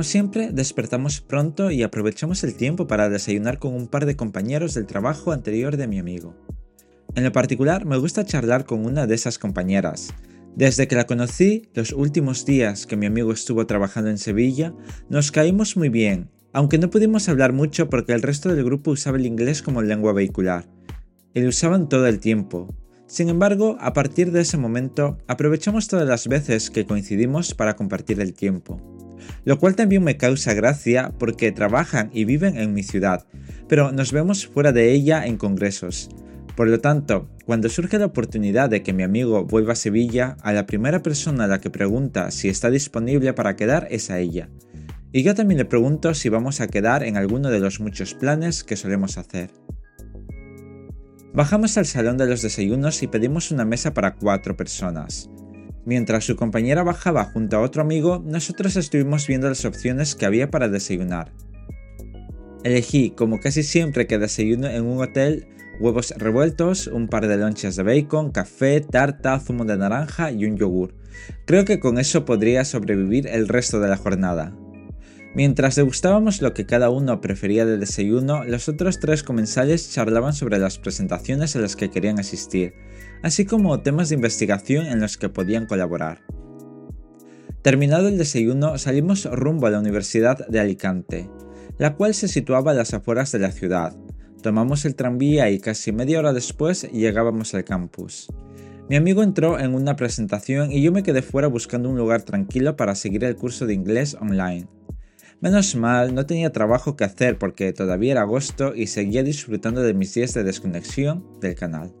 Como siempre, despertamos pronto y aprovechamos el tiempo para desayunar con un par de compañeros del trabajo anterior de mi amigo. En lo particular, me gusta charlar con una de esas compañeras. Desde que la conocí, los últimos días que mi amigo estuvo trabajando en Sevilla, nos caímos muy bien, aunque no pudimos hablar mucho porque el resto del grupo usaba el inglés como lengua vehicular. Y lo usaban todo el tiempo. Sin embargo, a partir de ese momento, aprovechamos todas las veces que coincidimos para compartir el tiempo. Lo cual también me causa gracia porque trabajan y viven en mi ciudad, pero nos vemos fuera de ella en congresos. Por lo tanto, cuando surge la oportunidad de que mi amigo vuelva a Sevilla, a la primera persona a la que pregunta si está disponible para quedar es a ella. Y yo también le pregunto si vamos a quedar en alguno de los muchos planes que solemos hacer. Bajamos al salón de los desayunos y pedimos una mesa para cuatro personas. Mientras su compañera bajaba junto a otro amigo, nosotros estuvimos viendo las opciones que había para desayunar. Elegí, como casi siempre que desayuno en un hotel, huevos revueltos, un par de lonchas de bacon, café, tarta, zumo de naranja y un yogur. Creo que con eso podría sobrevivir el resto de la jornada. Mientras degustábamos lo que cada uno prefería de desayuno, los otros tres comensales charlaban sobre las presentaciones a las que querían asistir, así como temas de investigación en los que podían colaborar. Terminado el desayuno, salimos rumbo a la Universidad de Alicante, la cual se situaba a las afueras de la ciudad. Tomamos el tranvía y casi media hora después llegábamos al campus. Mi amigo entró en una presentación y yo me quedé fuera buscando un lugar tranquilo para seguir el curso de inglés online. Menos mal, no tenía trabajo que hacer porque todavía era agosto y seguía disfrutando de mis días de desconexión del canal.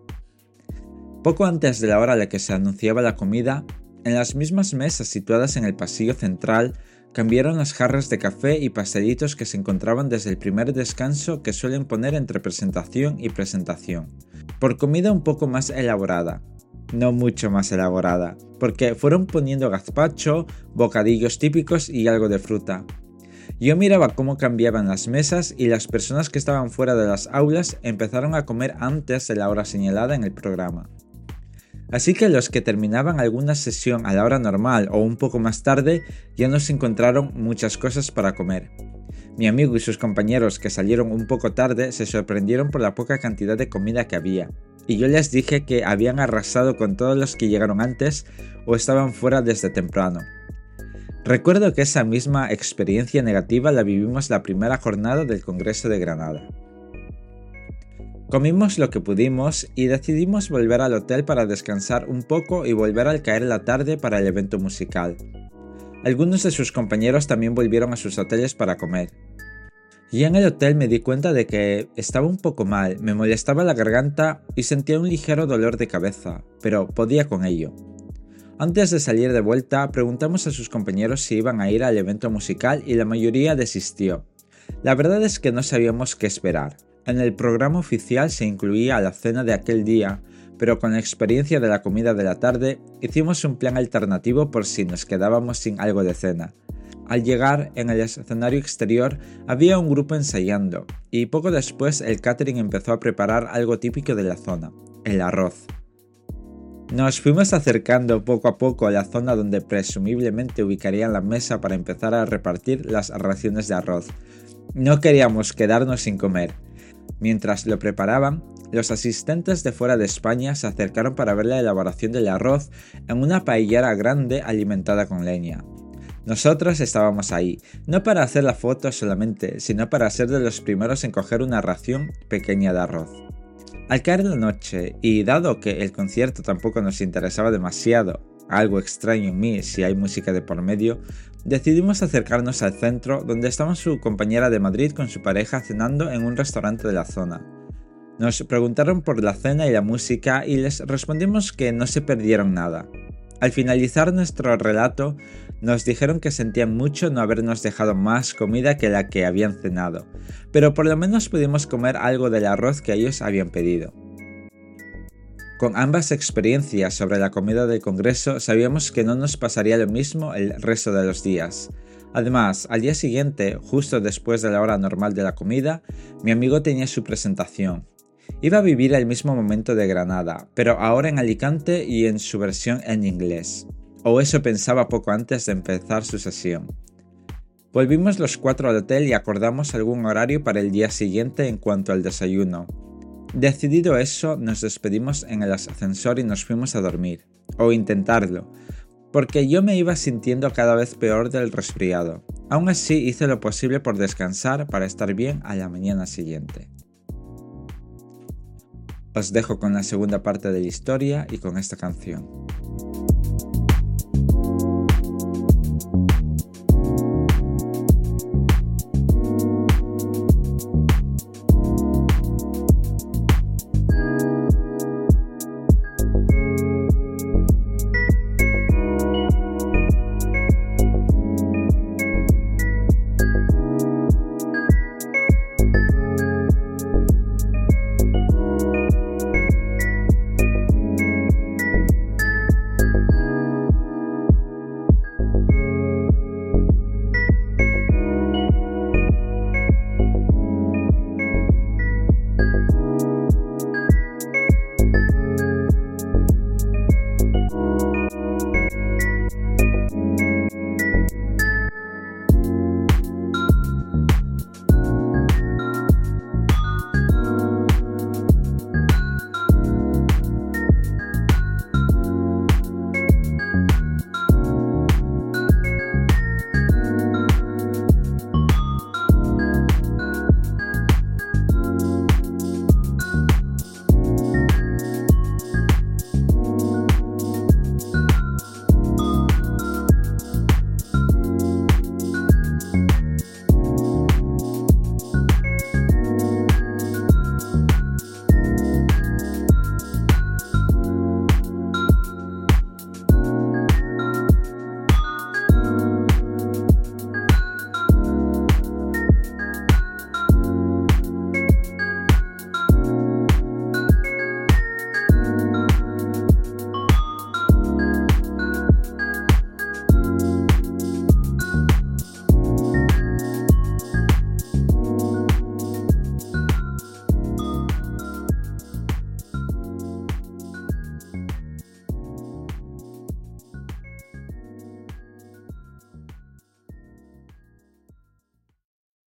Poco antes de la hora a la que se anunciaba la comida, en las mismas mesas situadas en el pasillo central cambiaron las jarras de café y pastelitos que se encontraban desde el primer descanso que suelen poner entre presentación y presentación, por comida un poco más elaborada, no mucho más elaborada, porque fueron poniendo gazpacho, bocadillos típicos y algo de fruta, yo miraba cómo cambiaban las mesas y las personas que estaban fuera de las aulas empezaron a comer antes de la hora señalada en el programa. Así que los que terminaban alguna sesión a la hora normal o un poco más tarde ya no se encontraron muchas cosas para comer. Mi amigo y sus compañeros que salieron un poco tarde se sorprendieron por la poca cantidad de comida que había, y yo les dije que habían arrasado con todos los que llegaron antes o estaban fuera desde temprano. Recuerdo que esa misma experiencia negativa la vivimos la primera jornada del Congreso de Granada. Comimos lo que pudimos y decidimos volver al hotel para descansar un poco y volver al caer la tarde para el evento musical. Algunos de sus compañeros también volvieron a sus hoteles para comer. Y en el hotel me di cuenta de que estaba un poco mal, me molestaba la garganta y sentía un ligero dolor de cabeza, pero podía con ello. Antes de salir de vuelta, preguntamos a sus compañeros si iban a ir al evento musical y la mayoría desistió. La verdad es que no sabíamos qué esperar. En el programa oficial se incluía la cena de aquel día, pero con la experiencia de la comida de la tarde, hicimos un plan alternativo por si nos quedábamos sin algo de cena. Al llegar, en el escenario exterior había un grupo ensayando, y poco después el catering empezó a preparar algo típico de la zona, el arroz. Nos fuimos acercando poco a poco a la zona donde presumiblemente ubicarían la mesa para empezar a repartir las raciones de arroz. No queríamos quedarnos sin comer. Mientras lo preparaban, los asistentes de fuera de España se acercaron para ver la elaboración del arroz en una paellera grande alimentada con leña. Nosotros estábamos ahí, no para hacer la foto solamente, sino para ser de los primeros en coger una ración pequeña de arroz. Al caer la noche, y dado que el concierto tampoco nos interesaba demasiado, algo extraño en mí si hay música de por medio, decidimos acercarnos al centro donde estaba su compañera de Madrid con su pareja cenando en un restaurante de la zona. Nos preguntaron por la cena y la música y les respondimos que no se perdieron nada. Al finalizar nuestro relato, nos dijeron que sentían mucho no habernos dejado más comida que la que habían cenado, pero por lo menos pudimos comer algo del arroz que ellos habían pedido. Con ambas experiencias sobre la comida del Congreso sabíamos que no nos pasaría lo mismo el resto de los días. Además, al día siguiente, justo después de la hora normal de la comida, mi amigo tenía su presentación. Iba a vivir el mismo momento de Granada, pero ahora en Alicante y en su versión en inglés o eso pensaba poco antes de empezar su sesión. Volvimos los cuatro al hotel y acordamos algún horario para el día siguiente en cuanto al desayuno. Decidido eso, nos despedimos en el ascensor y nos fuimos a dormir, o intentarlo, porque yo me iba sintiendo cada vez peor del resfriado. Aún así hice lo posible por descansar para estar bien a la mañana siguiente. Os dejo con la segunda parte de la historia y con esta canción.